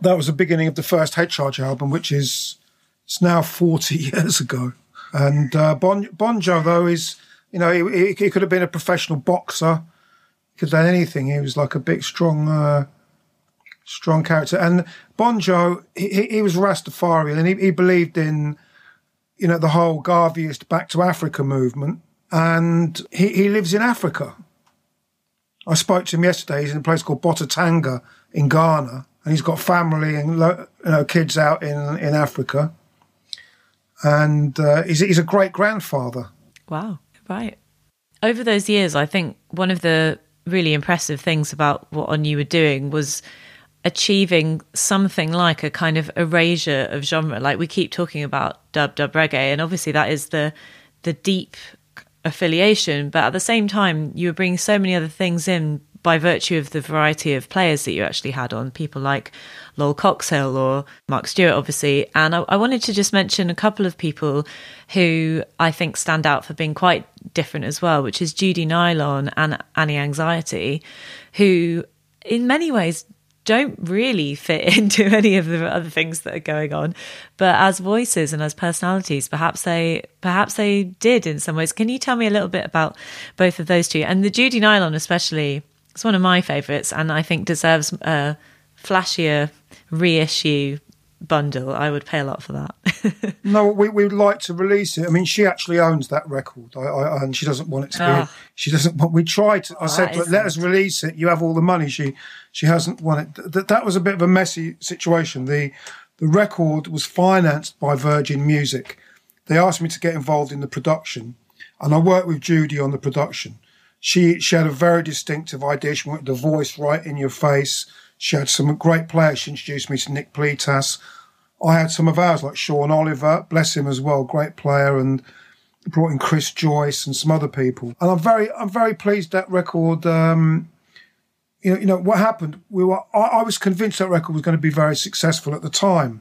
Speaker 2: that was the beginning of the first Head album, which is it's now forty years ago. And uh, bon, Bonjo, though, is you know he, he, could have been a professional boxer. He could have done anything. He was like a big, strong, uh, strong character. And Bonjo, he, he was Rastafarian, and he, he believed in you know the whole Garveyist Back to Africa movement. And he, he lives in Africa. I spoke to him yesterday. He's in a place called Botatanga in Ghana, and he's got family and you know kids out in in Africa and uh, he's, he's a great grandfather.
Speaker 1: Wow, right. Over those years, I think one of the really impressive things about what On-U were doing was achieving something like a kind of erasure of genre. Like we keep talking about dub dub reggae, and obviously that is the the deep affiliation, but at the same time, you were bringing so many other things in by virtue of the variety of players that you actually had on, people like Lol Coxhill or Mark Stewart, obviously. And I, I, wanted to just mention a couple of people who I think stand out for being quite different as well, which is Judy Nylon and Annie Anxiety, who in many ways don't really fit into any of the other things that are going on. But as voices and as personalities perhaps they perhaps they did in some ways. Can you tell me a little bit about both of those two? And the judy nylon especially it's one of my favourites, and I think deserves a flashier reissue bundle. I would pay a lot for that.
Speaker 2: no, we, we would like to release it. I mean, she actually owns that record, I, I, and she doesn't want it to be. Oh. She doesn't want. We tried. To, I oh, said, let us release it. You have all the money. She she hasn't wanted. That that was a bit of a messy situation. The the record was financed by Virgin Music. They asked me to get involved in the production, and I worked with Judy on the production. She she had a very distinctive idea. She wanted the voice right in your face. She had some great players. She introduced me to Nick Plytas. I had some of ours like Sean Oliver, bless him as well, great player, and brought in Chris Joyce and some other people. And I'm very I'm very pleased that record. Um, you know, you know what happened. We were I, I was convinced that record was going to be very successful at the time,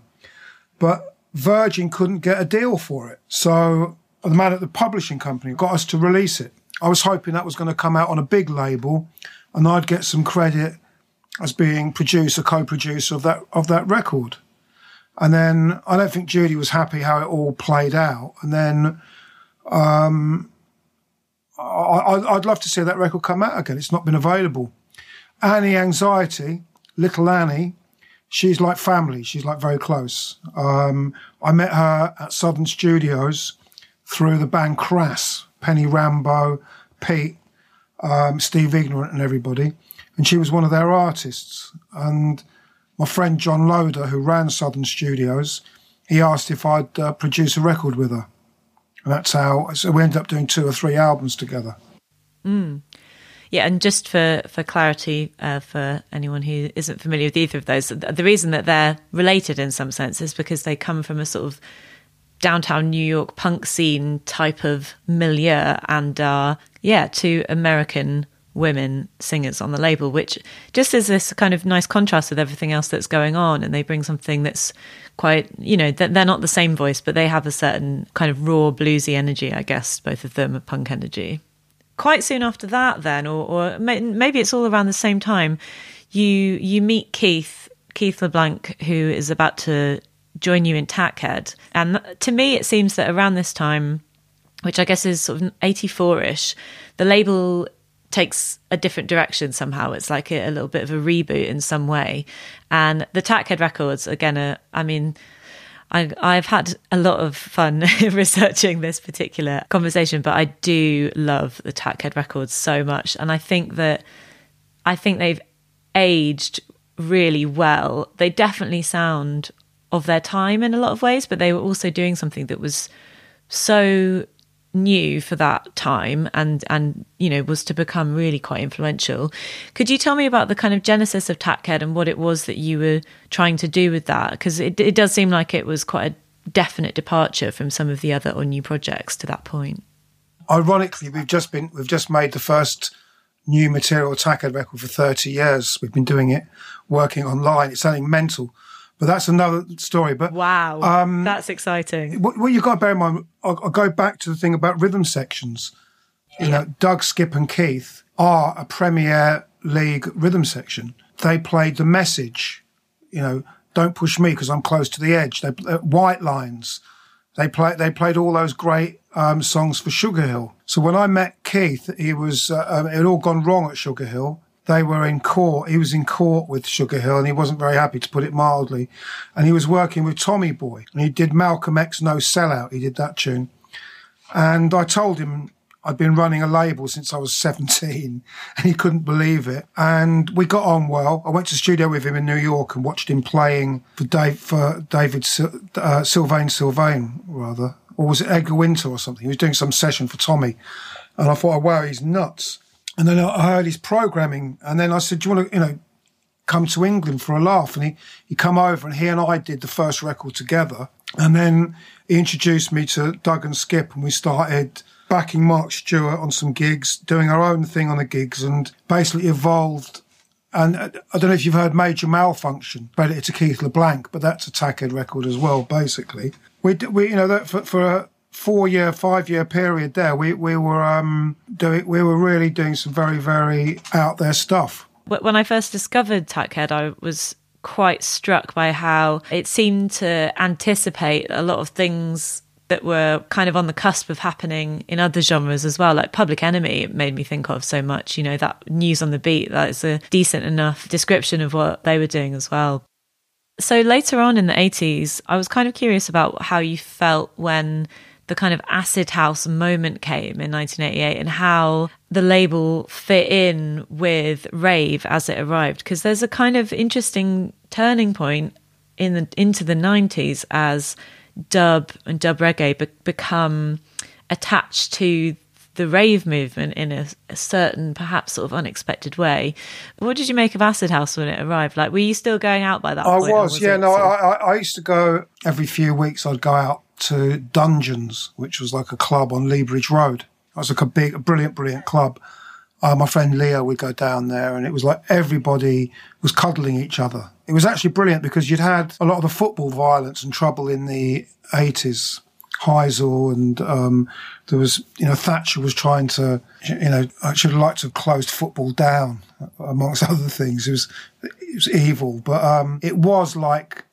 Speaker 2: but Virgin couldn't get a deal for it. So the man at the publishing company got us to release it. I was hoping that was going to come out on a big label and I'd get some credit as being producer, co-producer of that of that record. And then I don't think Judy was happy how it all played out. And then um, I, would love to see that record come out again. It's not been available. Annie Anxiety, little Annie, she's like family. She's like very close. Um, I met her at Southern Studios through the band Crass, Penny Rimbaud, Pete, um, Steve Ignorant, and everybody. And she was one of their artists. And my friend John Loder, who ran Southern Studios, he asked if I'd uh, produce a record with her. And that's how, so we ended up doing two or three albums together.
Speaker 1: Mm. Yeah, and just for for clarity, uh, for anyone who isn't familiar with either of those, the reason that they're related in some sense is because they come from a sort of downtown New York punk scene type of milieu and yeah, two American women singers on the label, which just is this kind of nice contrast with everything else that's going on. And they bring something that's quite, you know, they're not the same voice, but they have a certain kind of raw bluesy energy, I guess, both of them, a punk energy. Quite soon after that, then, or, or maybe it's all around the same time, you you meet Keith Keith LeBlanc, who is about to join you in Tackhead. And to me, it seems that around this time, which I guess is sort of 84 ish, the label takes a different direction somehow. It's like a, a, little bit of a reboot in some way. And the Tackhead records, again, are, I mean, I, I've had a lot of fun researching this particular conversation, but I do love the Tackhead records so much. And I think that I think they've aged really well. They definitely sound of their time in a lot of ways, but they were also doing something that was so new for that time and and you know was to become really quite influential. Could you tell me about the kind of genesis of tackhead and what it was that you were trying to do with that? Because it, it does seem like it was quite a definite departure from some of the other or new projects to that point.
Speaker 2: Ironically we've just been we've just made the first new material tackhead record for 30 years. We've been doing it working online. It's something mental but that's another story. But
Speaker 1: wow, um, that's exciting.
Speaker 2: What, what you've got to bear in mind, I'll, I'll, go back to the thing about rhythm sections. You know, Doug, Skip, and Keith are a Premier League rhythm section. They played the message. You know, don't push me because I'm close to the edge. They uh, White Lines. They played. They played all those great um, songs for Sugar Hill. So when I met Keith, he was uh, um, it had all gone wrong at Sugar Hill they were in court. He was in court with Sugar Hill and he wasn't very happy to put it mildly. And he was working with Tommy Boy and he did Malcolm X No Sellout. He did that tune. And I told him I'd been running a label since I was 17 and he couldn't believe it. And we got on well. I went to the studio with him in New York and watched him playing for Dave, for David, uh, Sylvain Sylvain rather. Or was it Edgar Winter or something? He was doing some session for Tommy. And I thought, oh, wow, he's nuts. And then I heard his programming, and then I said, "Do you want to, you know, come to England for a laugh?" And he he come over, and he and I did the first record together. And then he introduced me to Doug and Skip, and we started backing Mark Stewart on some gigs, doing our own thing on the gigs, and basically evolved. And uh, I don't know if you've heard Major Malfunction, credit to Keith LeBlanc, but that's a Tackhead record as well, basically. We, we you know, that for, for a, four year, five year period there, we, we were um, doing, we were really doing some very, very out there stuff.
Speaker 1: When I first discovered Tackhead, I was quite struck by how it seemed to anticipate a lot of things that were kind of on the cusp of happening in other genres as well. Like Public Enemy it made me think of so much, you know, that news on the beat, that is a decent enough description of what they were doing as well. So later on in the 80s, I was kind of curious about how you felt when the kind of acid house moment came in 1988 and how the label fit in with rave as it arrived because there's a kind of interesting turning point in the into the 90s as dub and dub reggae be- become attached to the rave movement in a, a, certain, perhaps sort of unexpected way. What did you make of Acid House when it arrived? Like, were you still going out by that
Speaker 2: I was, was yeah. No, I, I used to go every few weeks. I'd go out to Dungeons, which was like a club on Lea Bridge Road. It was like a big, a brilliant, brilliant club. Uh, my friend Leo would go down there and it was like everybody was cuddling each other. It was actually brilliant because you'd had a lot of the football violence and trouble in the 80s. Heysel and um, there was, you know, Thatcher was trying to, you know, I should have liked to have closed football down, amongst other things. It was, it was evil, but um, it was like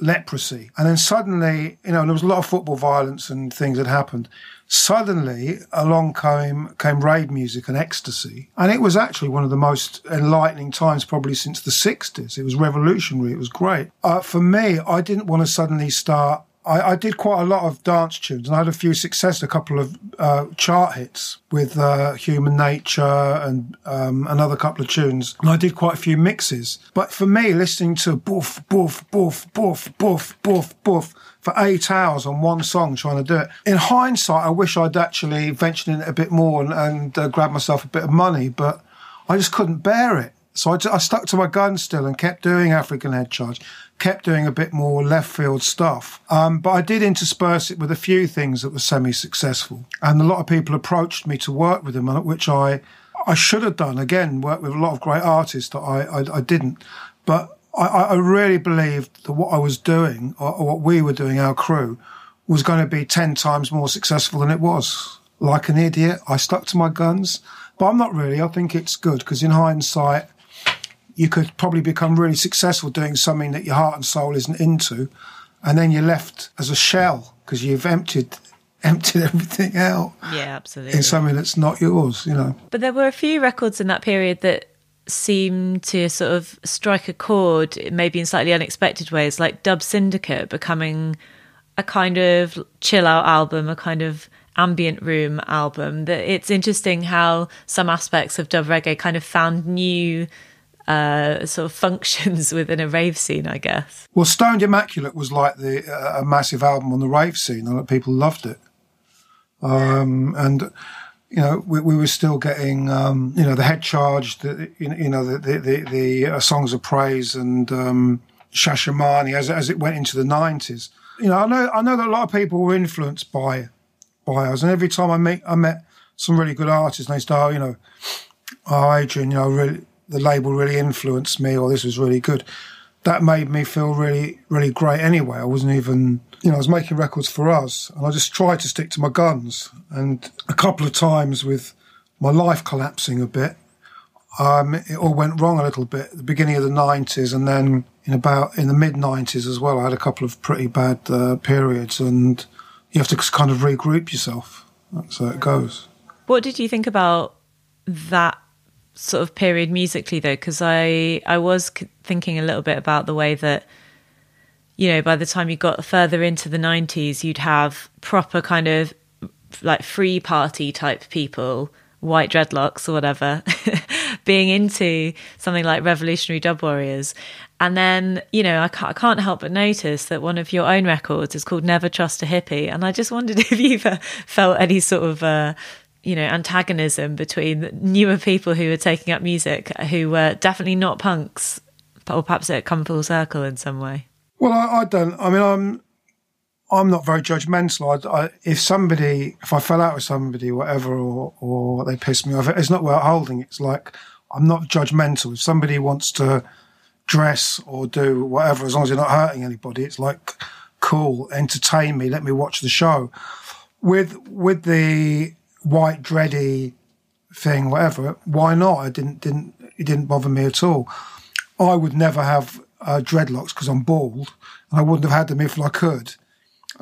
Speaker 2: leprosy. And then suddenly, you know, there was a lot of football violence and things that happened. Suddenly along came, came rave music and ecstasy. And it was actually one of the most enlightening times probably since the 60s. It was revolutionary. It was great. Uh, for me, I didn't want to suddenly start I, I, did quite a lot of dance tunes and I had a few success, a couple of uh, chart hits with uh, Human Nature and um, another couple of tunes. And I did quite a few mixes. But for me, listening to boof, boof, boof, boof, boof, boof, boof for eight hours on one song trying to do it. In hindsight, I wish I'd actually ventured in it a bit more and, and uh, grabbed myself a bit of money, but I just couldn't bear it. So I, I, stuck to my guns still and kept doing African Head Charge, kept doing a bit more left field stuff. Um, but I did intersperse it with a few things that were semi successful. And a lot of people approached me to work with them, which I, I should have done. Again, worked with a lot of great artists that I, I, I didn't. But I, I, really believed that what I was doing, or, or what we were doing, our crew, was going to be 10 times more successful than it was. Like an idiot, I stuck to my guns. But I'm not really. I think it's good because in hindsight, you could probably become really successful doing something that your heart and soul isn't into, and then you're left as a shell because you've emptied emptied everything out.
Speaker 1: Yeah, absolutely.
Speaker 2: In something that's not yours, you know.
Speaker 1: But there were a few records in that period that seemed to sort of strike a chord, maybe in slightly unexpected ways, like Dub Syndicate becoming a kind of chill out album, a kind of ambient room album. That it's interesting how some aspects of dub reggae kind of found new uh, sort of functions within a rave scene, I guess.
Speaker 2: Well, Stoned Immaculate was like the uh, a massive album on the rave scene, and people loved it. Um, and you know, we, we were still getting, um, you know, the head charge, the, you know, the, the, the, the uh, songs of praise and, um, Shashamane as, as it went into the nineties. You know, I know, I know that a lot of people were influenced by, by us. And every time I meet, I met some really good artists and they say, oh, you know, oh, Adrian, you know, really, the label really influenced me or this was really good. That made me feel really, really great anyway. I wasn't even, you know, I was making records for us and I just tried to stick to my guns. And a couple of times with my life collapsing a bit, um, it all went wrong a little bit the beginning of the 90s and then in about in the mid 90s as well. I had a couple of pretty bad uh, periods and you have to kind of regroup yourself. That's how it goes.
Speaker 1: What did you think about that sort of period musically though? Because I, I was thinking a little bit about the way that you know, by the time you got further into the 90s, you'd have proper kind of like free party type people, white dreadlocks or whatever, being into something like Revolutionary Dub Warriors. And then, you know, I can't, I can't, help but notice that one of your own records is called Never Trust a Hippie. And I just wondered if you've felt any sort of, uh, you know, antagonism between newer people who are taking up music who were definitely not punks, or perhaps it come full circle in some way.
Speaker 2: Well, I, I don't. I mean, I'm I'm not very judgmental. I, I, if somebody, if I fell out with somebody, whatever, or or they piss me off, it's not worth holding. It's like I'm not judgmental. If somebody wants to dress or do whatever, as long as you're not hurting anybody, it's like cool, entertain me, let me watch the show. With with the white dready thing, whatever, why not? I didn't didn't it didn't bother me at all. I would never have uh, dreadlocks because I'm bald, and I wouldn't have had them if I could.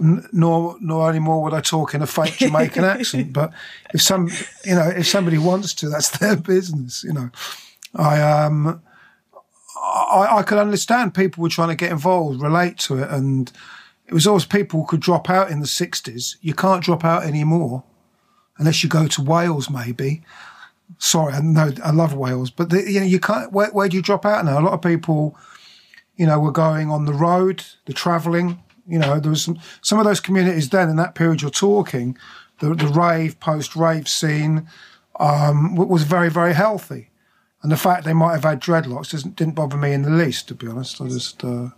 Speaker 2: Nor, nor anymore would I talk in a fake Jamaican accent. But if some, you know, if somebody wants to, that's their business. You know, I um, I, I could understand people were trying to get involved, relate to it, and it was always people could drop out in the '60s. You can't drop out anymore unless you go to Wales, maybe. Sorry, I know I love Wales, but the, you know you can't. Where, where do you drop out now? A lot of people you know, were going on the road, the travelling. You know, there was some, some of those communities then in that period you're talking, the, the rave, post rave scene um, was very, very healthy. And the fact they might have had dreadlocks doesn't, didn't bother me in the least, to be honest. I just, uh,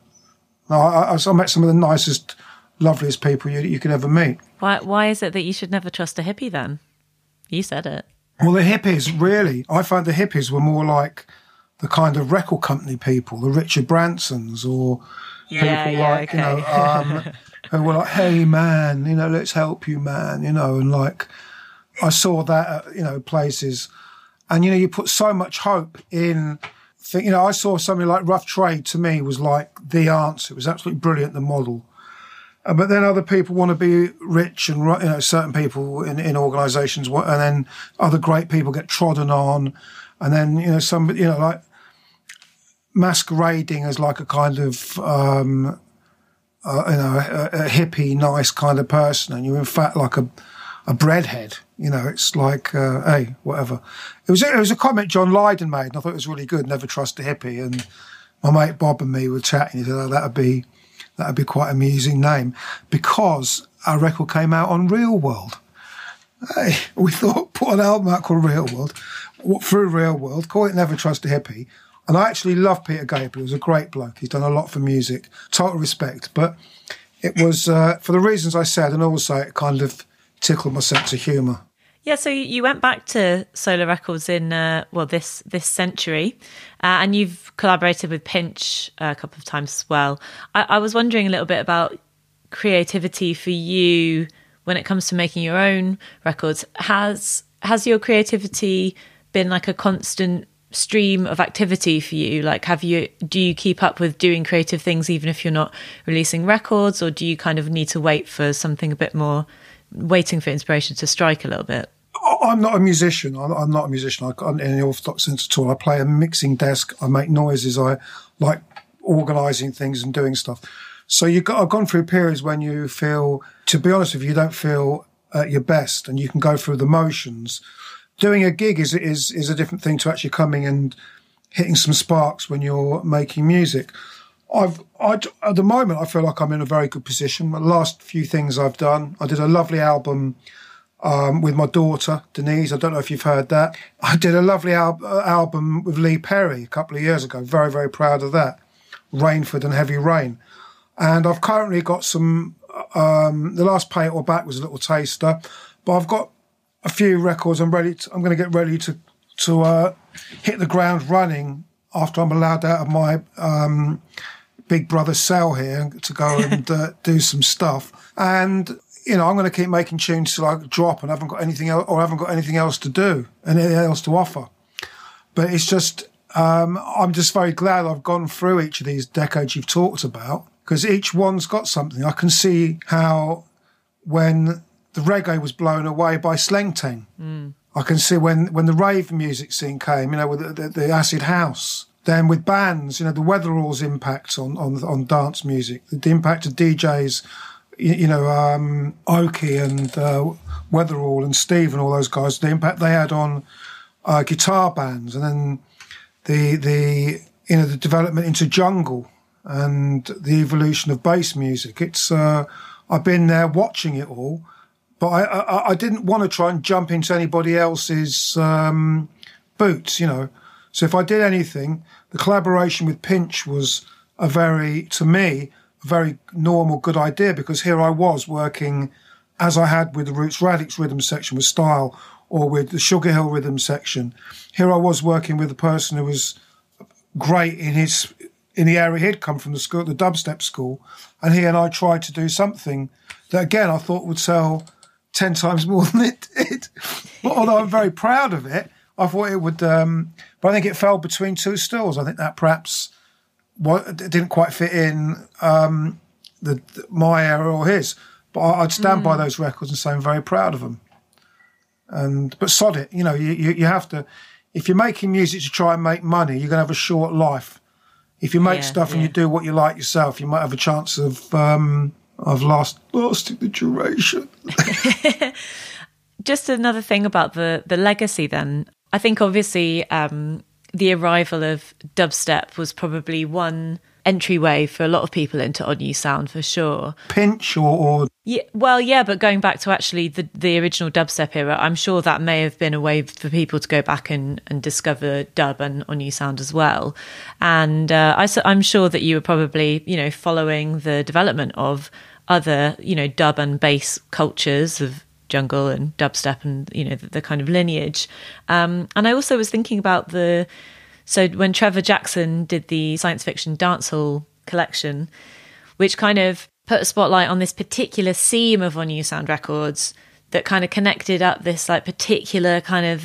Speaker 2: no, I, I, met some of the nicest, loveliest people you, you could ever meet.
Speaker 1: Why, why is it that you should never trust a hippie then? You said it.
Speaker 2: Well, the hippies, really, I find the hippies were more like the kind of record company people, the Richard Bransons or
Speaker 1: yeah, people yeah, like, okay.
Speaker 2: you know, um, who were like, hey man, you know, let's help you, man, you know, and like, I saw that at, you know, places and, you know, you put so much hope in, you know, I saw something like Rough Trade to me was like the answer. It was absolutely brilliant, the model. Uh, but then other people want to be rich and, you know, certain people in, in organizations, and then other great people get trodden on. And then, you know, some, you know, like, masquerading as like a kind of um, uh, you know a, a, hippie, nice kind of person, and you're in fact like a a breadhead. You know, it's like uh, hey, whatever. It was it was a comment John Lydon made, and I thought it was really good. Never trust a hippie. And my mate Bob and me were chatting. He said, oh, "That'd be that'd be quite amusing name," because our record came out on Real World. Hey, we thought put an album out called Real World, through Real World, call it Never Trust a Hippie and I actually love Peter Gabriel. He's a great bloke. He's done a lot for music. Total respect. But it was uh, for the reasons I said, and also it kind of tickled my sense of humour.
Speaker 1: Yeah, so you went back to Solar Records in uh, well this this century, uh, and you've collaborated with Pinch a couple of times as well. I, I was wondering a little bit about creativity for you when it comes to making your own records. Has has your creativity been like a constant stream of activity for you like have you do you keep up with doing creative things even if you're not releasing records or do you kind of need to wait for something a bit more waiting for inspiration to strike a little bit
Speaker 2: I'm not a musician. I'm not a musician. I can't in any orthodox sense at all. I play a mixing desk. I make noises. I like organising things and doing stuff. So you got, I've gone through periods when you feel, to be honest with you, you don't feel at your best and you can go through the motions. Doing a gig is, is, is a different thing to actually coming and hitting some sparks when you're making music. I've, I, at the moment, I feel like I'm in a very good position. The last few things I've done, I did a lovely album um, with my daughter Denise. I don't know if you've heard that. I did a lovely al- album with Lee Perry a couple of years ago. Very, very proud of that. Rainford and Heavy Rain. And I've currently got some. Um, the last Pay It All Back was a little taster, but I've got a few records. I'm ready. To, I'm going to get ready to to uh, hit the ground running after I'm allowed out of my um, big brother cell here to go and uh, do some stuff. And you know, I'm going to keep making tunes till I drop and I haven't got anything else, or I haven't got anything else to do, anything else to offer. But it's just, um, I'm just very glad I've gone through each of these decades you've talked about because each one's got something. I can see how when the reggae was blown away by Sleng Teng, mm. I can see when, when the rave music scene came, you know, with the, the, the acid house. Then with bands, you know, the Weatherall's impact on, on, on dance music, the impact of DJs, you, you know, um, Oki and uh, Weatherall and Steve and all those guys, the impact they had on uh, guitar bands, and then the the you know the development into jungle and the evolution of bass music. It's uh, I've been there watching it all, but I, I, I didn't want to try and jump into anybody else's um, boots, you know. So if I did anything, the collaboration with Pinch was a very, to me, a very normal, good idea because here I was working as I had with the Roots Radics rhythm section with Style or with the Sugar Hill rhythm section. Here I was working with a person who was great in his in the area he'd come from the school, the dubstep school, and he and I tried to do something that again I thought would sell ten times more than it did. but although I'm very proud of it, I thought it would. Um, but I think it fell between two stools. I think that perhaps what didn't quite fit in um, the, the, my era or his. But I, would stand mm. by those records and say I'm very proud of them. And but sod it, you know, you, you, you have to. If you're making music to try and make money, you're gonna have a short life. If you make yeah, stuff yeah. and you do what you like yourself, you might have a chance of um, of last lasting the duration.
Speaker 1: Just another thing about the the legacy. Then I think obviously um, the arrival of dubstep was probably one entryway for a lot of people into On-U Sound for sure.
Speaker 2: Pinch or, or,
Speaker 1: yeah, well, yeah, but going back to actually the the original dubstep era, I'm sure that may have been a way for people to go back and, and discover dub and On-U Sound as well. And uh, I, I'm sure that you were probably you know following the development of other you know dub and bass cultures of jungle and dubstep and you know the, the kind of lineage. Um, and I also was thinking about the so when Trevor Jackson did the science fiction dancehall collection, which kind of put a spotlight on this particular seam of On-U Sound Records that kind of connected up this like particular kind of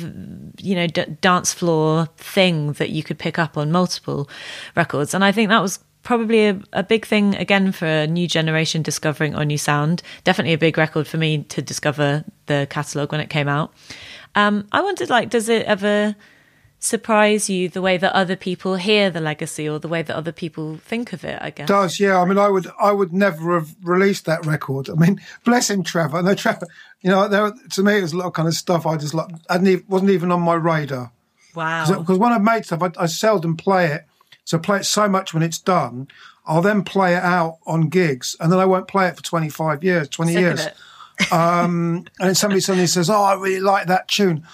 Speaker 1: you know d- dance floor thing that you could pick up on multiple records and i think that was probably a, a, big thing again for a new generation discovering On-U Sound. Definitely a big record for me to discover the catalogue when it came out. Um, I wondered, like, does it ever surprise you the way that other people hear the legacy or the way that other people think of it? I guess
Speaker 2: it does yeah. I mean, I would I would never have released that record. I mean, bless him, Trevor. No, Trevor. You know, there, to me, it was a lot of kind of stuff I just like. I wasn't even on my radar.
Speaker 1: Wow.
Speaker 2: Because when I made stuff, I, I seldom play it so play it so much when it's done. I'll then play it out on gigs, and then I won't play it for 25 years, 20 Sick years. um, and then somebody suddenly says, "Oh, I really like that tune."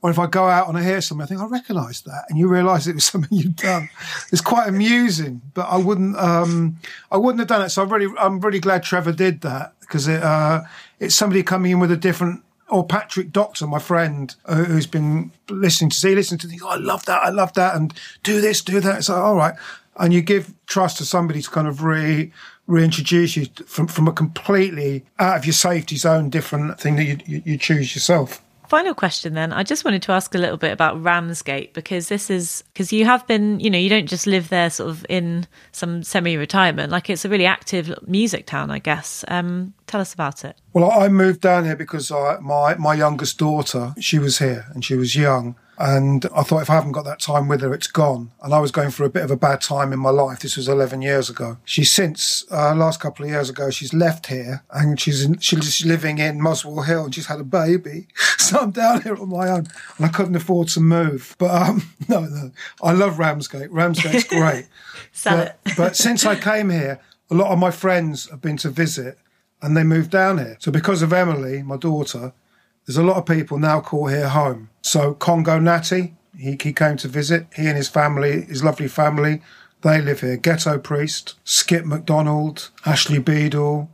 Speaker 2: Or if I go out and I hear something, I think I recognise that, and you realise it was something you've done. It's quite amusing, but I wouldn't, um, I wouldn't have done it. So I'm really, I'm really glad Trevor did that because it, uh, it's somebody coming in with a different or Patrick Doctor, my friend, uh, who's been listening to see, listening to things. Oh, I love that. I love that. And do this, do that. It's like, all right. And you give trust to somebody to kind of re, reintroduce you from, from a completely out of your safety zone, different thing that you, you, you choose yourself
Speaker 1: final question then. I just wanted to ask a little bit about ramsgate because this is because you have been you know you don't just live there sort of in some semi-retirement. Like it's a really active music town i guess. Um, tell us about it.
Speaker 2: Well, I moved down here because I, my my youngest daughter, she was here and she was young, and I thought if I haven't got that time with her, it's gone. And I was going through a bit of a bad time in my life. This was 11 years ago. She's since, uh, last couple of years ago, she's left here and she's in, she's living in Muswell Hill and she's had a baby. So I'm down here on my own and I couldn't afford to move. But, um, no, no, I love Ramsgate. Ramsgate's great.
Speaker 1: but,
Speaker 2: but since I came here, a lot of my friends have been to visit and they moved down here. So because of Emily, my daughter, there's a lot of people now call here home. So Congo Natty, he, he came to visit. He and his family, his lovely family, they live here. Ghetto Priest, Skip McDonald, Ashley Beadle,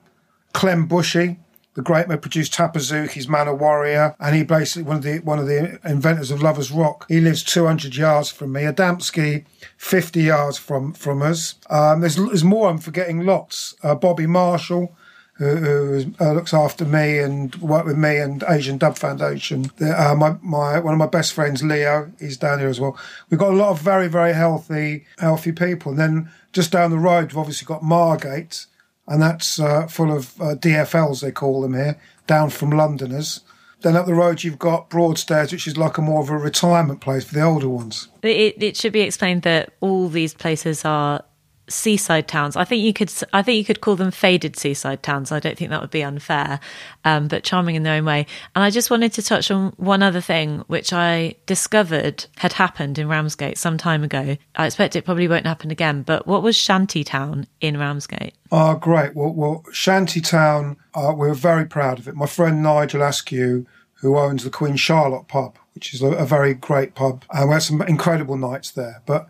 Speaker 2: Clem Bushay, the great man produced Tapper Zukie's Man of Warrior, and he basically one of the one of the inventors of Lovers Rock. He lives 200 yards from me. Adamski, 50 yards from from us. Um, there's there's more. I'm forgetting lots. Uh, Bobby Marshall, who, uh, looks after me and worked with me and Asian Dub Foundation. The, uh, my, my one of my best friends, Leo, he's down here as well. We've got a lot of very very healthy healthy people. And then just down the road, we've obviously got Margate, and that's uh, full of uh, DFLs they call them here, down from Londoners. Then up the road, you've got Broadstairs, which is like a more of a retirement place for the older ones.
Speaker 1: It, it should be explained that all these places are seaside towns. I think you could I think you could call them faded seaside towns. I don't think that would be unfair, um, but charming in their own way. And I just wanted to touch on one other thing which I discovered had happened in Ramsgate some time ago. I expect it probably won't happen again. But what was Shantytown in Ramsgate?
Speaker 2: Oh, great! Well, well Shantytown, uh, we're very proud of it. My friend Nigel Askew, who owns the Queen Charlotte pub, which is a, a very great pub, and we had some incredible nights there. But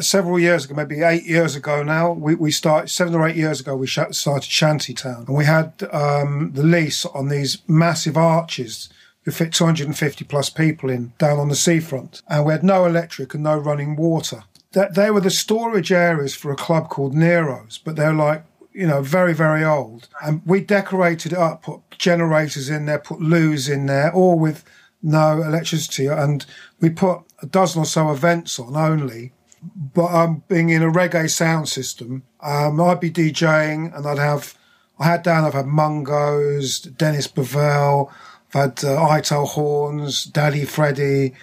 Speaker 2: several years ago, maybe eight years ago now, we, we started, seven or eight years ago, we started Shantytown. And we had um, the lease on these massive arches who fit 250 plus people in down on the seafront. And we had no electric and no running water. That They were the storage areas for a club called Nero's, but they're like, you know, very, very old. And we decorated it up, put generators in there, put loos in there, all with no electricity. And we put a dozen or so events on only but um, being in a reggae sound system, um, I'd be DJing and I'd have, I had down, I've had Mungo's, Dennis Bovell, I've had uh, Horns, Daddy Freddy,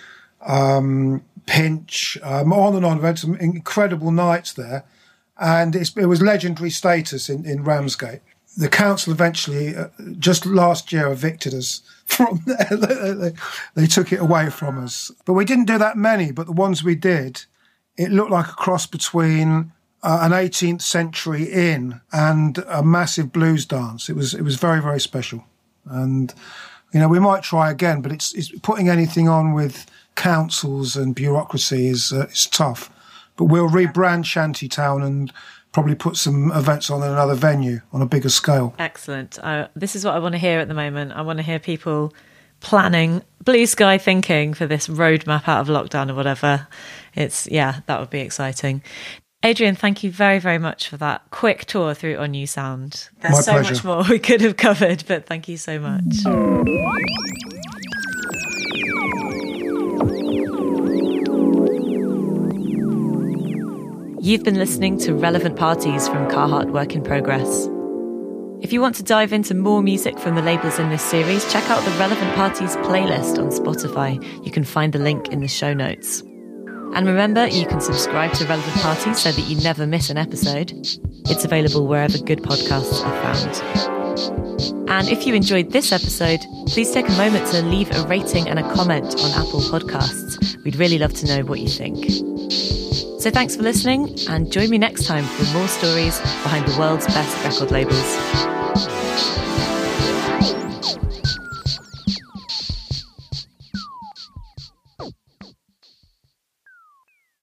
Speaker 2: um, Pinch, um, on and on. I've had some incredible nights there. And it was legendary status in, in Ramsgate. The council eventually, uh, just last year, evicted us from there. they, they, they took it away from us. But we didn't do that many, but the ones we did, it looked like a cross between uh, an 18th century inn and a massive blues dance. It was it was very very special, and you know we might try again, but it's, it's putting anything on with councils and bureaucracy is uh, is tough. But we'll rebrand Shantytown and probably put some events on in another venue on a bigger scale.
Speaker 1: Excellent. Uh, this is what I want to hear at the moment. I want to hear people planning, blue sky thinking for this roadmap out of lockdown or whatever. It's, yeah, that would be exciting. Adrian, thank you very, very much for that quick tour through On-U Sound. There's
Speaker 2: My
Speaker 1: so
Speaker 2: pleasure.
Speaker 1: much more we could have covered, but thank you so much. You've been listening to Relevant Parties from Carhartt Work in Progress. If you want to dive into more music from the labels in this series, check out the Relevant Parties playlist on Spotify. You can find the link in the show notes. And remember, you can subscribe to Relevant Parties so that you never miss an episode. It's available wherever good podcasts are found. And if you enjoyed this episode, please take a moment to leave a rating and a comment on Apple Podcasts. We'd really love to know what you think. So thanks for listening and join me next time for more stories behind the world's best record labels.